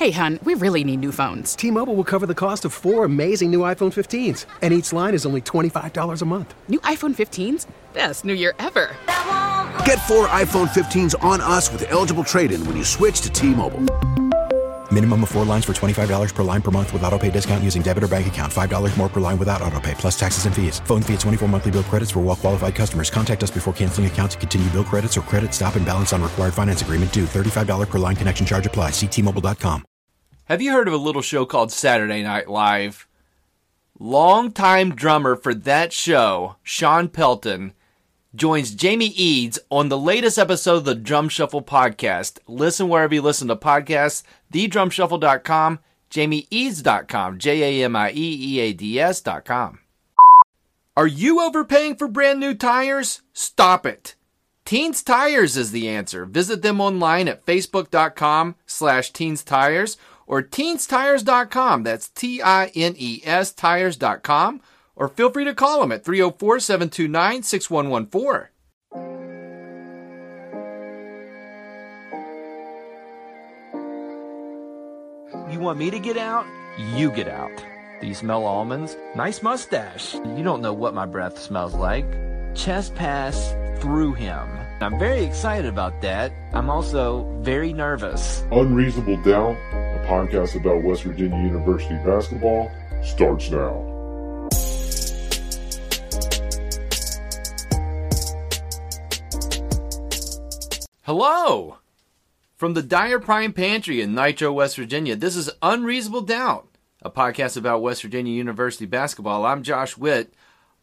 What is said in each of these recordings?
Hey, hun, we really need new phones. T Mobile will cover the cost of four amazing new iPhone 15s, and each line is only $25 a month. New iPhone 15s? Best new year ever. Get four iPhone 15s on us with eligible trade in when you switch to T Mobile. Minimum of four lines for $25 per line per month with auto pay discount using debit or bank account. $5 more per line without auto pay, plus taxes and fees. Phone fee at 24 monthly bill credits for well qualified customers. Contact us before canceling account to continue bill credits or credit stop and balance on required finance agreement due. $35 per line connection charge apply. Ctmobile.com. Have you heard of a little show called Saturday Night Live? Longtime drummer for that show, Shawn Pelton, joins Jamie Eads on the latest episode of the Drum Shuffle podcast. Listen wherever you listen to podcasts, thedrumshuffle.com, jamieeads.com, J A M I E E A D S.com. Are you overpaying for brand new tires? Stop it. Teens Tires is the answer. Visit them online at facebook.com slash teens tires or tinestires.com. That's T I N E S tires.com or feel free to call them at 304 729 6114. You want me to get out? You get out. Do you smell almonds? Nice mustache. You don't know what my breath smells like. Chest pass through him. I'm very excited about that. I'm also very nervous. Unreasonable Doubt, a podcast about West Virginia University basketball, starts now. Hello! From the Dyer Prime Pantry in Nitro, West Virginia, this is Unreasonable Doubt, a podcast about West Virginia University basketball. I'm Josh Witt.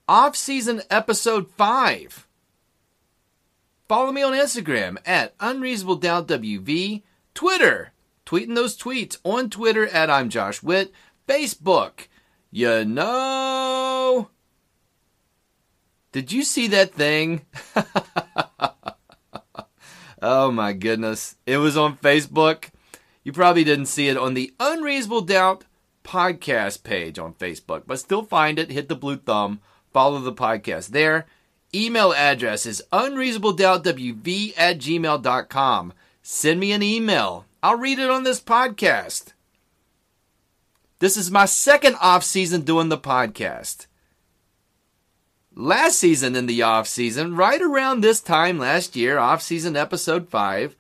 Off season episode 5. Follow me on Instagram at Unreasonable Doubt WV, Twitter, tweeting those tweets on Twitter at I'm Josh Witt, Facebook, you know. Did you see that thing? Oh my goodness. It was on Facebook. You probably didn't see it on the Unreasonable Doubt podcast page on Facebook, but still find it. Hit the blue thumb. Follow the podcast there. Email address is unreasonabledoubtwv at gmail.com. Send me an email. I'll read it on this podcast. This is my second off season doing the podcast last season in the off season, right around this time last year, off season episode 5.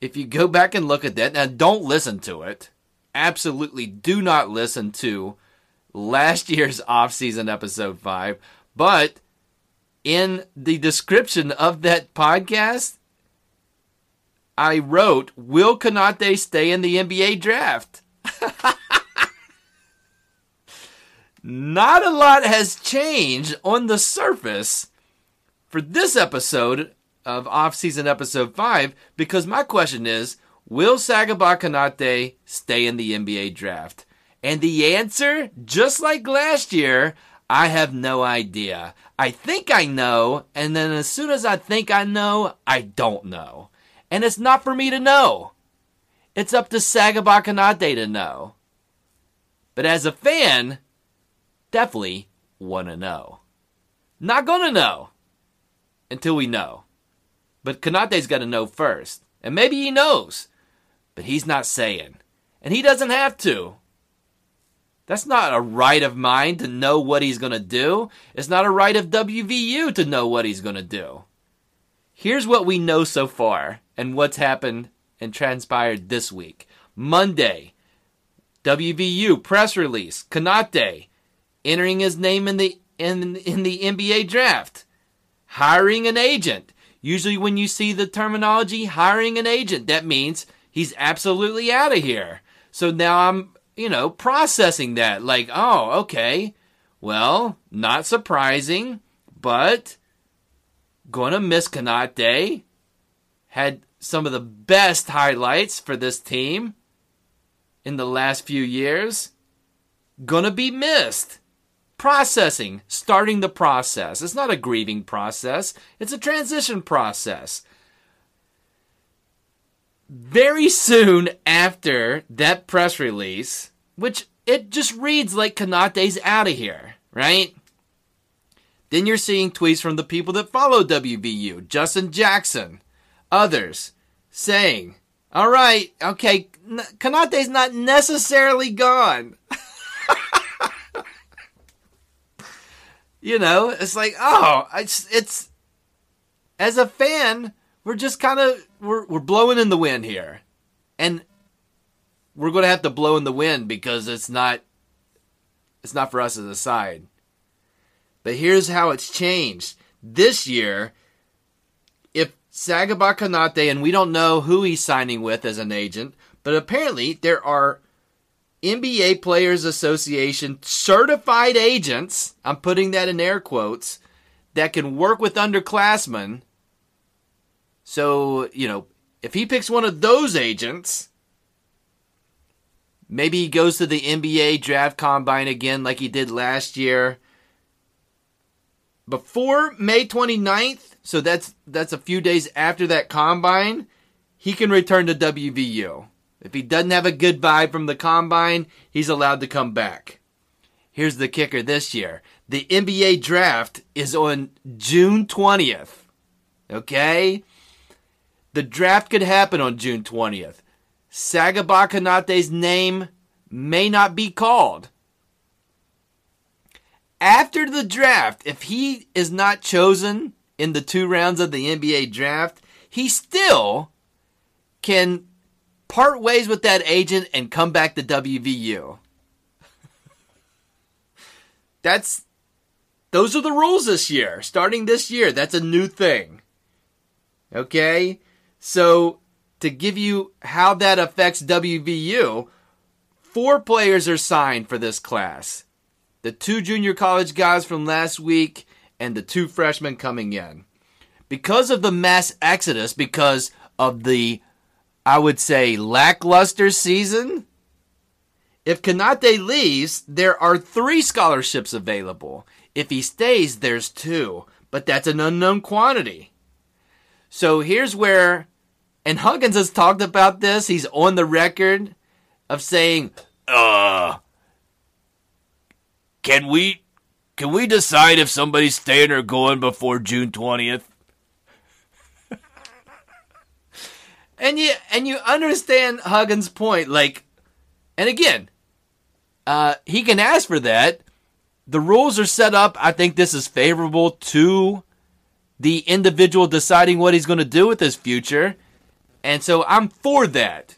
If you go back and look at that, now don't listen to it. Absolutely do not listen to last year's off season episode 5, but in the description of that podcast, I wrote, Will Konate stay in the NBA draft? not a lot has changed on the surface for this episode of off-season episode 5 because my question is will Sagaba Konate stay in the NBA draft? And the answer, just like last year, I have no idea. I think I know, and then as soon as I think I know, I don't know. And it's not for me to know. It's up to Sagaba Konate to know. But as a fan, definitely want to know. Not gonna know until we know. But Konate's got to know first. And maybe he knows, but he's not saying. And he doesn't have to. That's not a right of mine to know what he's going to do. It's not a right of WVU to know what he's going to do. Here's what we know so far and what's happened and transpired this week. Monday, WVU press release. Konate entering his name in the in in the NBA draft, hiring an agent. Usually, when you see the terminology hiring an agent, that means he's absolutely out of here. So now I'm, you know, processing that. Like, oh, okay. Well, not surprising, but gonna miss Konate. Had some of the best highlights for this team in the last few years. Gonna be missed processing, starting the process. It's not a grieving process, it's a transition process. Very soon after that press release, which it just reads like Konate's out of here, right? Then you're seeing tweets from the people that follow WVU, Justin Jackson, others, saying, all right, okay, Konate's not necessarily gone. you know, it's like, oh, it's it's as a fan, we're just kind of we're we're blowing in the wind here, and we're going to have to blow in the wind because it's not it's not for us as a decide. But here's how it's changed this year. If Sagaba Konate, and we don't know who he's signing with as an agent, but apparently there are NBA Players Association certified agents, I'm putting that in air quotes, that can work with underclassmen. So, you know, if he picks one of those agents, maybe he goes to the NBA draft combine again like he did last year. Before May 29th, so that's that's a few days after that combine, he can return to WVU. If he doesn't have a good vibe from the combine, he's allowed to come back. Here's the kicker this year. The NBA draft is on June 20th. Okay? The draft could happen on June 20th. Sagaba Konate's name may not be called. After the draft, if he is not chosen in the two rounds of the NBA draft, he still can part ways with that agent and come back to WVU. That's those are the rules this year. Starting this year, that's a new thing. Okay? So, to give you how that affects WVU, four players are signed for this class. The two junior college guys from last week and the two freshmen coming in. Because of the mass exodus, because of the I would say, lackluster season. If Konate leaves, there are three scholarships available. If he stays, there's two, but that's an unknown quantity. So here's where, and Huggins has talked about this. He's on the record of saying, uh, can we, can we decide if somebody's staying or going before June 20th? and you and you understand Huggins' point, like, and again, uh, he can ask for that. The rules are set up. I think this is favorable to the individual deciding what he's going to do with his future, and so I'm for that.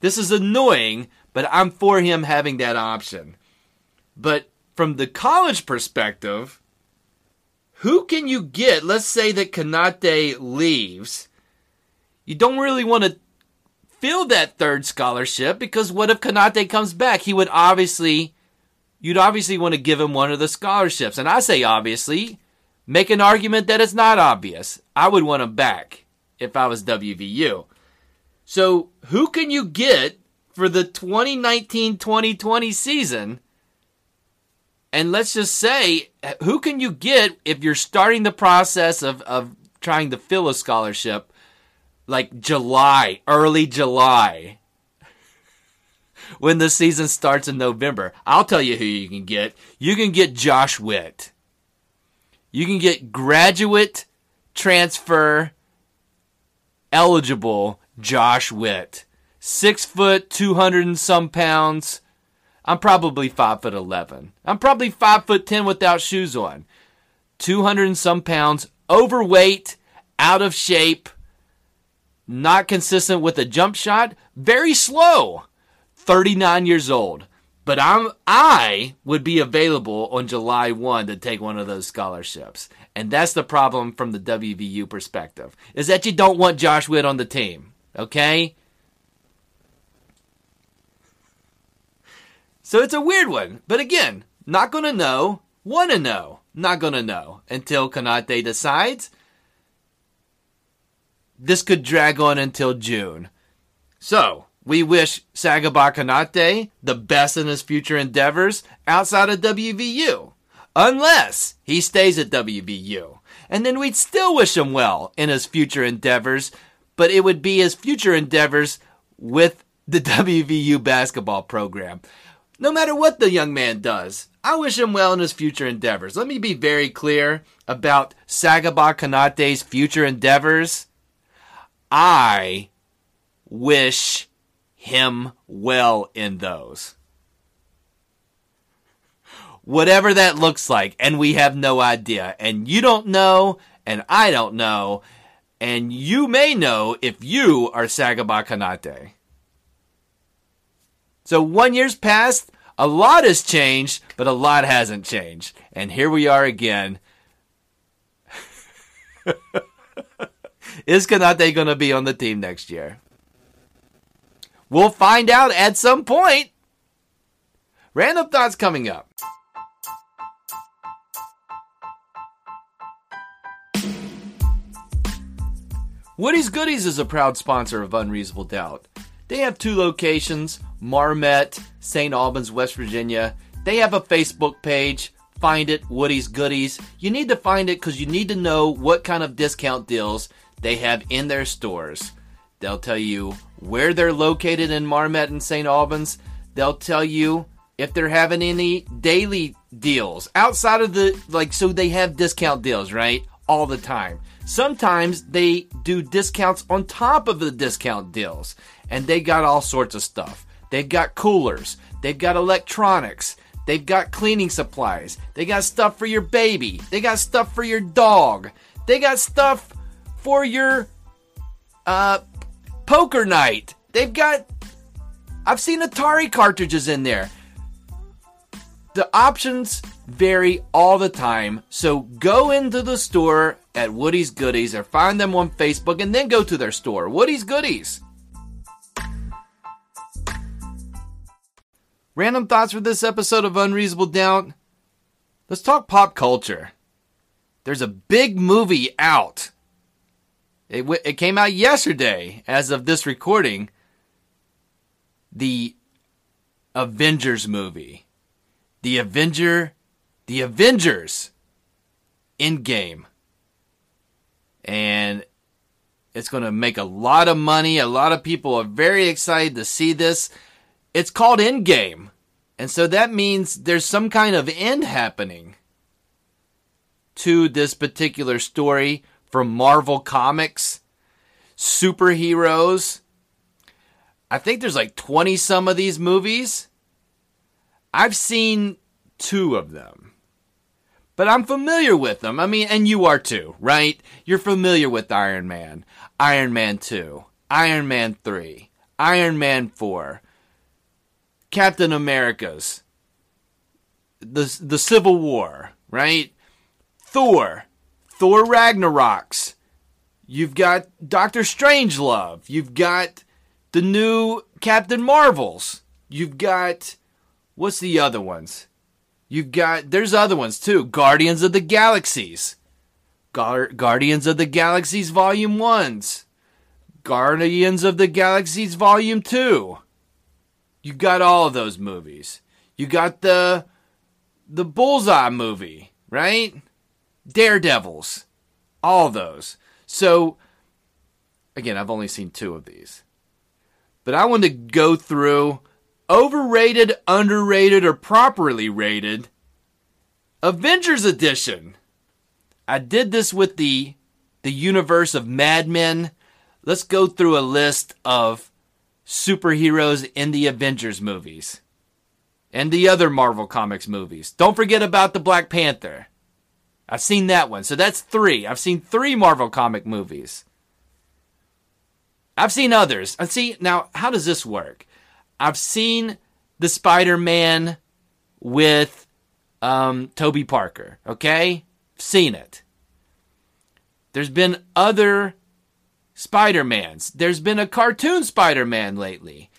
This is annoying, but I'm for him having that option. But from the college perspective, who can you get? Let's say that Konate leaves you don't really want to fill that third scholarship because what if Konate comes back? He would obviously, you'd obviously want to give him one of the scholarships. And I say obviously, make an argument that it's not obvious. I would want him back if I was WVU. So who can you get for the 2019-2020 season? And let's just say, who can you get if you're starting the process of, of trying to fill a scholarship like July, early July. when the season starts in November. I'll tell you who you can get. You can get Josh Witt. You can get graduate transfer eligible Josh Witt. Six foot, 200 and some pounds. I'm probably five foot 11. I'm probably five foot 10 without shoes on. 200 and some pounds, overweight, out of shape not consistent with a jump shot, very slow. 39 years old. But I'm I would be available on July 1 to take one of those scholarships. And that's the problem from the WVU perspective. Is that you don't want Josh Witt on the team. Okay? So it's a weird one. But again, not going to know, want to know, not going to know until Konate decides this could drag on until June. So, we wish Sagaba Konate the best in his future endeavors outside of WVU. Unless he stays at WVU. And then we'd still wish him well in his future endeavors, but it would be his future endeavors with the WVU basketball program. No matter what the young man does, I wish him well in his future endeavors. Let me be very clear about Sagaba Konate's future endeavors. I wish him well in those. Whatever that looks like, and we have no idea. And you don't know, and I don't know, and you may know if you are Sagaba Konate. So one year's passed, a lot has changed, but a lot hasn't changed. And here we are again. Is Konate going to be on the team next year? We'll find out at some point. Random thoughts coming up. Woody's Goodies is a proud sponsor of Unreasonable Doubt. They have two locations Marmet, St. Albans, West Virginia. They have a Facebook page. Find it, Woody's Goodies. You need to find it because you need to know what kind of discount deals they have in their stores. They'll tell you where they're located in Marmet and St. Albans. They'll tell you if they're having any daily deals outside of the, like, so they have discount deals, right? All the time. Sometimes they do discounts on top of the discount deals, and they got all sorts of stuff. They've got coolers, they've got electronics, they've got cleaning supplies, they got stuff for your baby, they got stuff for your dog, they got stuff for your uh, poker night. They've got, I've seen Atari cartridges in there. The options vary all the time, so go into the store at Woody's Goodies or find them on Facebook and then go to their store, Woody's Goodies. Random thoughts for this episode of Unreasonable Doubt? Let's talk pop culture. There's a big movie out. It, w- it came out yesterday, as of this recording. The Avengers movie. The Avenger. The Avengers. Endgame. And it's going to make a lot of money. A lot of people are very excited to see this. It's called Endgame. And so that means there's some kind of end happening to this particular story from Marvel Comics. Superheroes. I think there's like 20 some of these movies. I've seen two of them. But I'm familiar with them. I mean, and you are too, right? You're familiar with Iron Man, Iron Man 2, Iron Man 3, Iron Man 4, Captain America's, the the Civil War, right? Thor, Thor Ragnarok's. You've got Doctor Strangelove. You've got the new Captain Marvels. You've got what's the other ones? You've got there's other ones too. Guardians of the Galaxies. Gar- Guardians of the Galaxies Volume 1s. Guardians of the Galaxies Volume 2. You got all of those movies. You got the the Bullseye movie, right? Daredevils. All those. So again, I've only seen two of these. But I want to go through overrated, underrated, or properly rated Avengers Edition. I did this with the the universe of Mad Men. Let's go through a list of superheroes in the Avengers movies and the other Marvel Comics movies. Don't forget about the Black Panther. I've seen that one. So that's three. I've seen three Marvel comic movies. I've seen others. I see now how does this work? I've seen the Spider-Man with um Toby Parker, okay? Seen it. There's been other Spider-Mans. There's been a cartoon Spider-Man lately.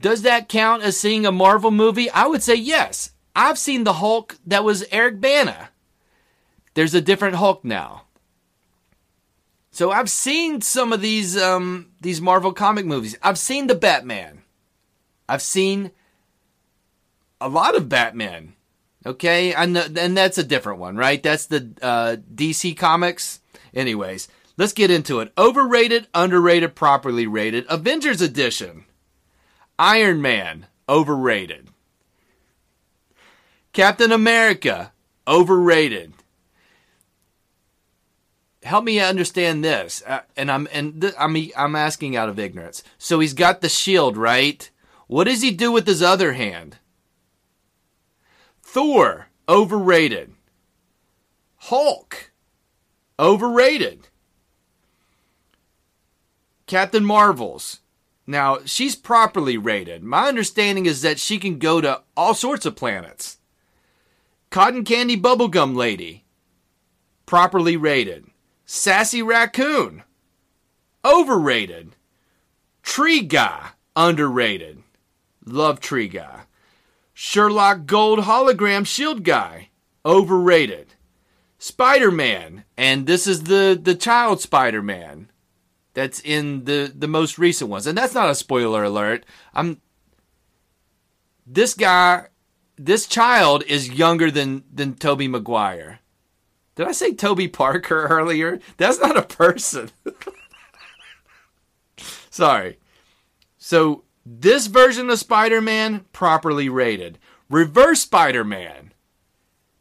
Does that count as seeing a Marvel movie? I would say yes. I've seen the Hulk that was Eric Bana. There's a different Hulk now. So I've seen some of these um, these Marvel comic movies. I've seen the Batman. I've seen a lot of Batman. Okay, and and that's a different one, right? That's the uh, DC comics. Anyways, let's get into it. Overrated, underrated, properly rated. Avengers edition. Iron Man, overrated. Captain America, overrated. help me understand this. Uh, and I'm and th- I'm I'm asking out of ignorance. So he's got the shield, right? What does he do with his other hand? Thor, overrated. Hulk, overrated. Captain Marvels. Now, she's properly rated. My understanding is that she can go to all sorts of planets. Cotton Candy Bubblegum Lady, properly rated. Sassy Raccoon, overrated. Tree Guy, underrated. Love Tree Guy. Sherlock Gold Hologram Shield Guy, overrated. Spider Man, and this is the, the child Spider Man that's in the, the most recent ones. And that's not a spoiler alert. I'm this guy this child is younger than than Tobey Maguire. Did I say Toby Parker earlier? That's not a person. Sorry. So this version of Spider-Man properly rated. Reverse Spider-Man.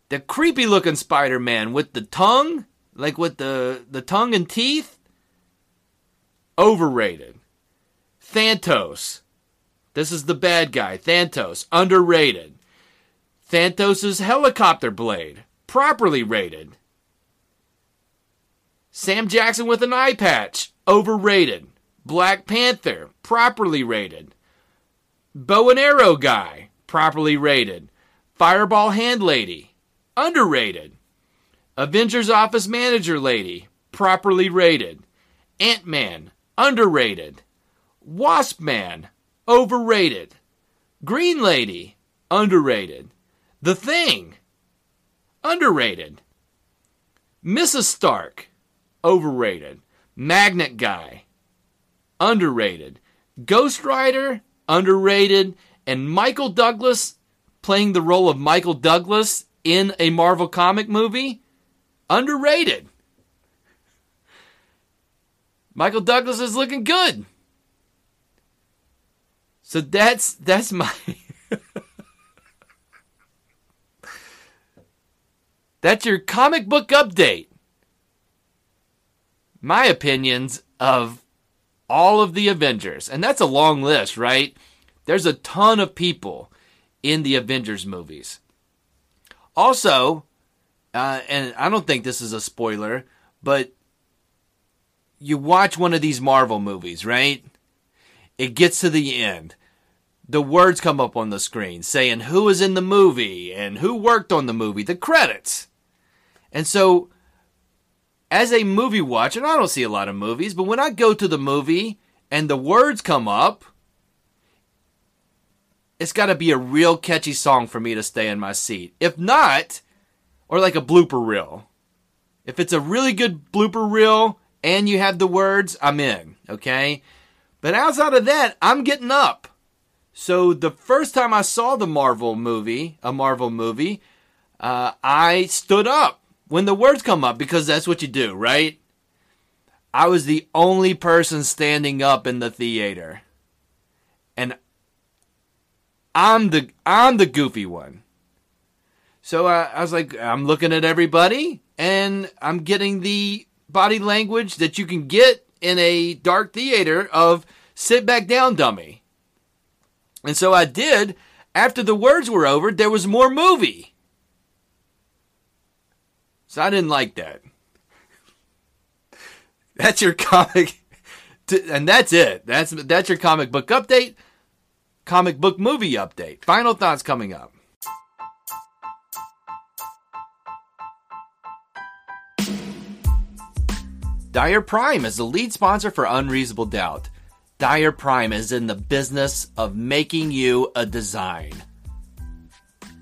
The creepy looking Spider-Man with the tongue, like with the the tongue and teeth, overrated. Thanos. This is the bad guy, Thanos, underrated. Thanos' helicopter blade, properly rated. Sam Jackson with an eye patch, overrated. Black Panther, properly rated. Bow and arrow guy, properly rated. Fireball hand lady, underrated. Avengers office manager lady, properly rated. Ant Man, underrated. Wasp Man, overrated. Green Lady, underrated. The Thing, underrated. Mrs. Stark, overrated. Magnet Guy, underrated. Ghost Rider, underrated. And Michael Douglas playing the role of Michael Douglas in a Marvel comic movie, underrated. Michael Douglas is looking good. So that's that's my That's your comic book update. My opinions of all of the Avengers. And that's a long list, right? There's a ton of people in the Avengers movies. Also, uh, and I don't think this is a spoiler, but you watch one of these Marvel movies, right? It gets to the end. The words come up on the screen saying who is in the movie and who worked on the movie, the credits. And so, as a movie watcher, I don't see a lot of movies, but when I go to the movie and the words come up, it's got to be a real catchy song for me to stay in my seat. If not, or like a blooper reel. If it's a really good blooper reel and you have the words, I'm in, okay? But outside of that, I'm getting up. So the first time I saw the Marvel movie, a Marvel movie, uh, I stood up when the words come up because that's what you do, right? I was the only person standing up in the theater. And I'm the I'm the goofy one. So uh, I was like, I'm looking at everybody, and I'm getting the body language that you can get in a dark theater of sit back down, dummy. And so I did. After the words were over, there was more movie. So I didn't like that. That's your comic, and that's it. That's that's your comic book update. Comic book movie update. Final thoughts coming up. Dyer Prime is the lead sponsor for Unreasonable Doubt. Dyer Prime is in the business of making you a design.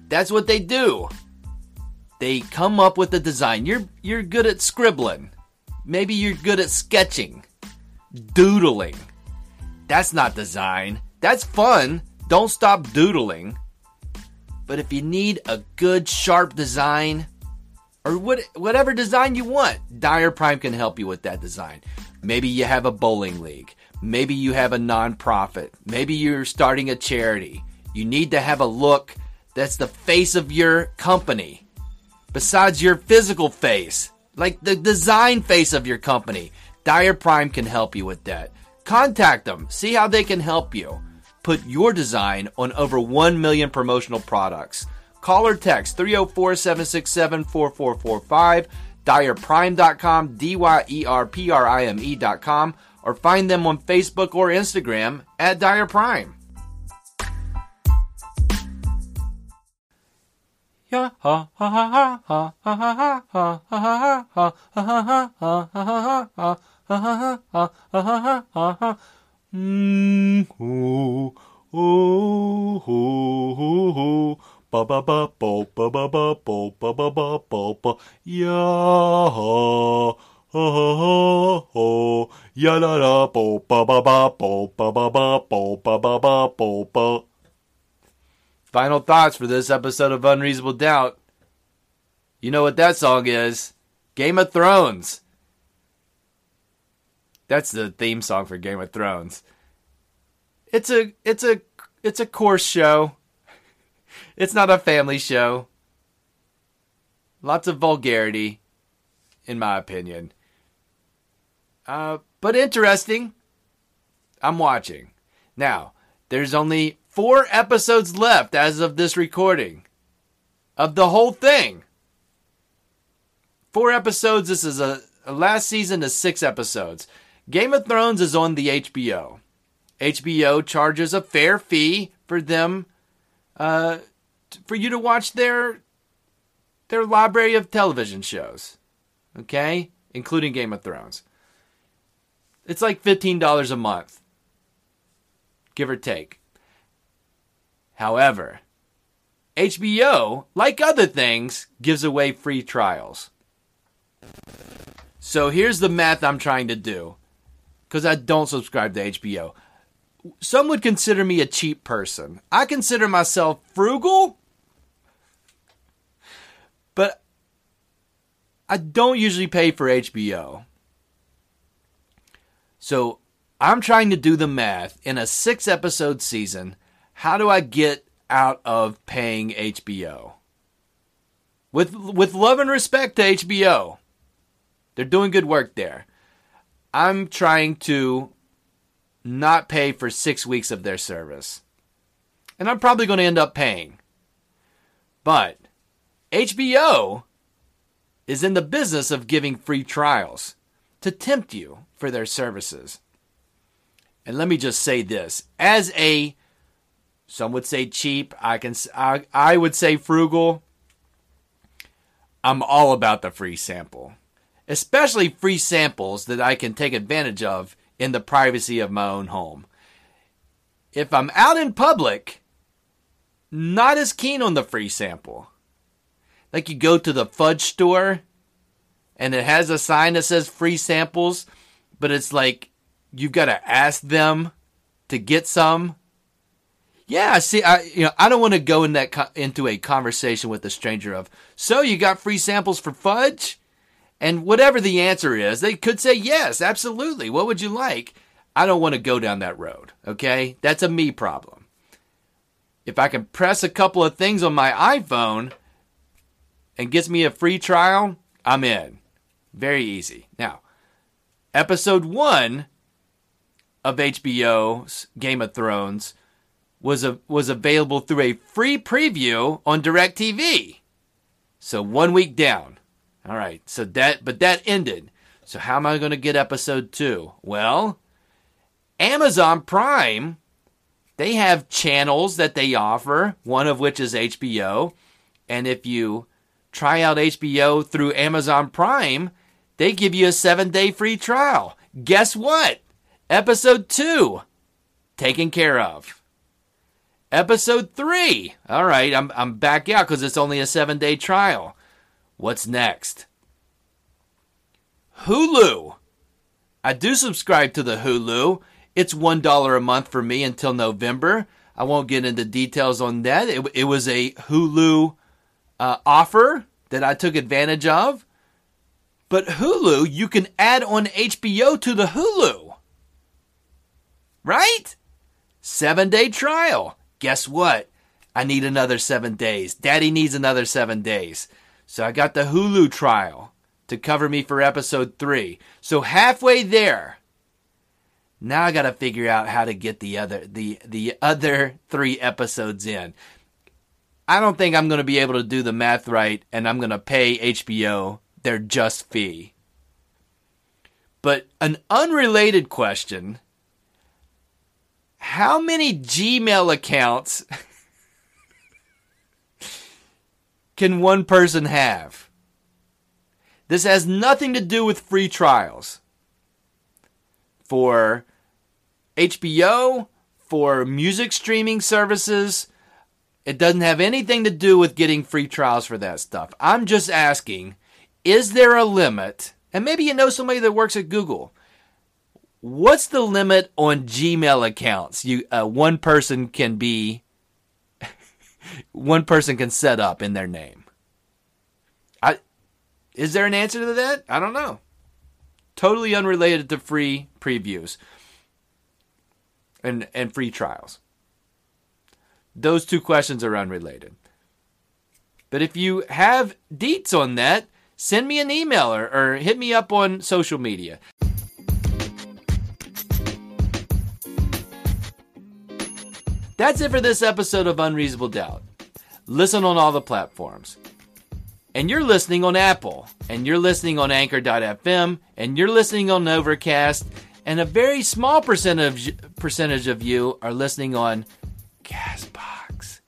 That's what they do. They come up with a design. You're you're good at scribbling. Maybe you're good at sketching, doodling. That's not design. That's fun. Don't stop doodling. But if you need a good sharp design or what, whatever design you want, Dyer Prime can help you with that design. Maybe you have a bowling league. Maybe you have a nonprofit. Maybe you're starting a charity. You need to have a look that's the face of your company. Besides your physical face, like the design face of your company. Dyer Prime can help you with that. Contact them, see how they can help you. Put your design on over 1 million promotional products. Call or text 304 767 4445, dyerprime.com, D Y E R P R I M E.com, or find them on Facebook or Instagram at Dyer Prime ba ba ba bo ba ba ba bo ba ba ba bo ba ya ho ho ho ya la la bo ba ba ba bo ba ba ba bo ba ba ba bo ba. Final thoughts for this episode of Unreasonable Doubt. You know what that song is? Game of Thrones. That's the theme song for Game of Thrones. It's a it's a it's a coarse show. It's not a family show. Lots of vulgarity, in my opinion. Uh, but interesting. I'm watching. Now, there's only four episodes left as of this recording of the whole thing. Four episodes. This is a, a last season is six episodes. Game of Thrones is on the HBO. HBO charges a fair fee for them, uh, for you to watch their their library of television shows. Okay, including Game of Thrones. It's like fifteen dollars a month, give or take. However, HBO, like other things, gives away free trials. So here's the math I'm trying to do because I don't subscribe to HBO. Some would consider me a cheap person. I consider myself frugal, but I don't usually pay for HBO. So I'm trying to do the math in a six episode season. How do I get out of paying HBO? With, with love and respect to HBO, they're doing good work there. I'm trying to not pay for six weeks of their service. And I'm probably going to end up paying. But HBO is in the business of giving free trials to tempt you for their services. And let me just say this as a some would say cheap, I can I, I would say frugal. I'm all about the free sample especially free samples that I can take advantage of in the privacy of my own home. If I'm out in public, not as keen on the free sample. Like you go to the fudge store and it has a sign that says free samples, but it's like you've got to ask them to get some. Yeah, see, I you know I don't want to go in that co- into a conversation with a stranger of so you got free samples for fudge. And whatever the answer is, they could say, yes, absolutely. What would you like? I don't want to go down that road. Okay. That's a me problem. If I can press a couple of things on my iPhone and gets me a free trial, I'm in. Very easy. Now, episode one of HBO's Game of Thrones was a, was available through a free preview on DirecTV. So one week down. All right. So that, but that ended. So how am I going to get episode two? Well, Amazon Prime, they have channels that they offer, one of which is HBO. And if you try out HBO through Amazon Prime, they give you a seven day free trial. Guess what? Episode two, taken care of. Episode three, all right, I'm, I'm back out because it's only a seven day trial. What's next? Hulu. I do subscribe to the Hulu. It's $1 a month for me until November. I won't get into details on that. It, it was a Hulu uh, offer that I took advantage of. But Hulu, you can add on HBO to the Hulu. Right? Seven day trial. Guess what? I need another seven days. Daddy needs another seven days. So I got the Hulu trial. to cover me for episode three. So halfway there. Now I got to figure out how to get the other the the other three episodes in. I don't think I'm going to be able to do the math right, and I'm going to pay HBO their just fee. But an unrelated question How many Gmail accounts can one person have? This has nothing to do with free trials. For HBO, for music streaming services, it doesn't have anything to do with getting free trials for that stuff. I'm just asking is there a limit? And maybe you know somebody that works at Google. What's the limit on Gmail accounts? You uh, one person can be one person can set up in their name. I is there an answer to that? I don't know. Totally unrelated to free previews and and free trials. Those two questions are unrelated. But if you have deets on that, send me an email or, or hit me up on social media. That's it for this episode of Unreasonable Doubt. Listen on all the platforms. And you're listening on Apple, and you're listening on Anchor.fm, and you're listening on Overcast, and a very small percentage percentage of you are listening on Castbox.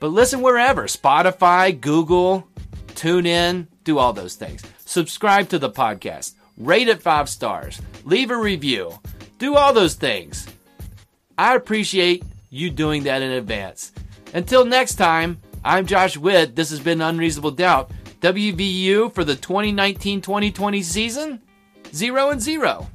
But listen wherever Spotify, Google, tune in, do all those things. Subscribe to the podcast, rate it five stars, leave a review, do all those things. I appreciate you doing that in advance. Until next time, I'm Josh Witt. This has been Unreasonable Doubt. WVU for the 2019 2020 season? Zero and zero.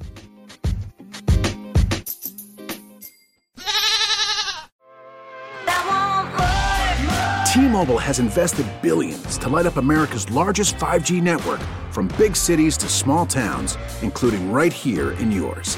T-Mobile has invested billions to light up America's largest 5G network from big cities to small towns, including right here in yours.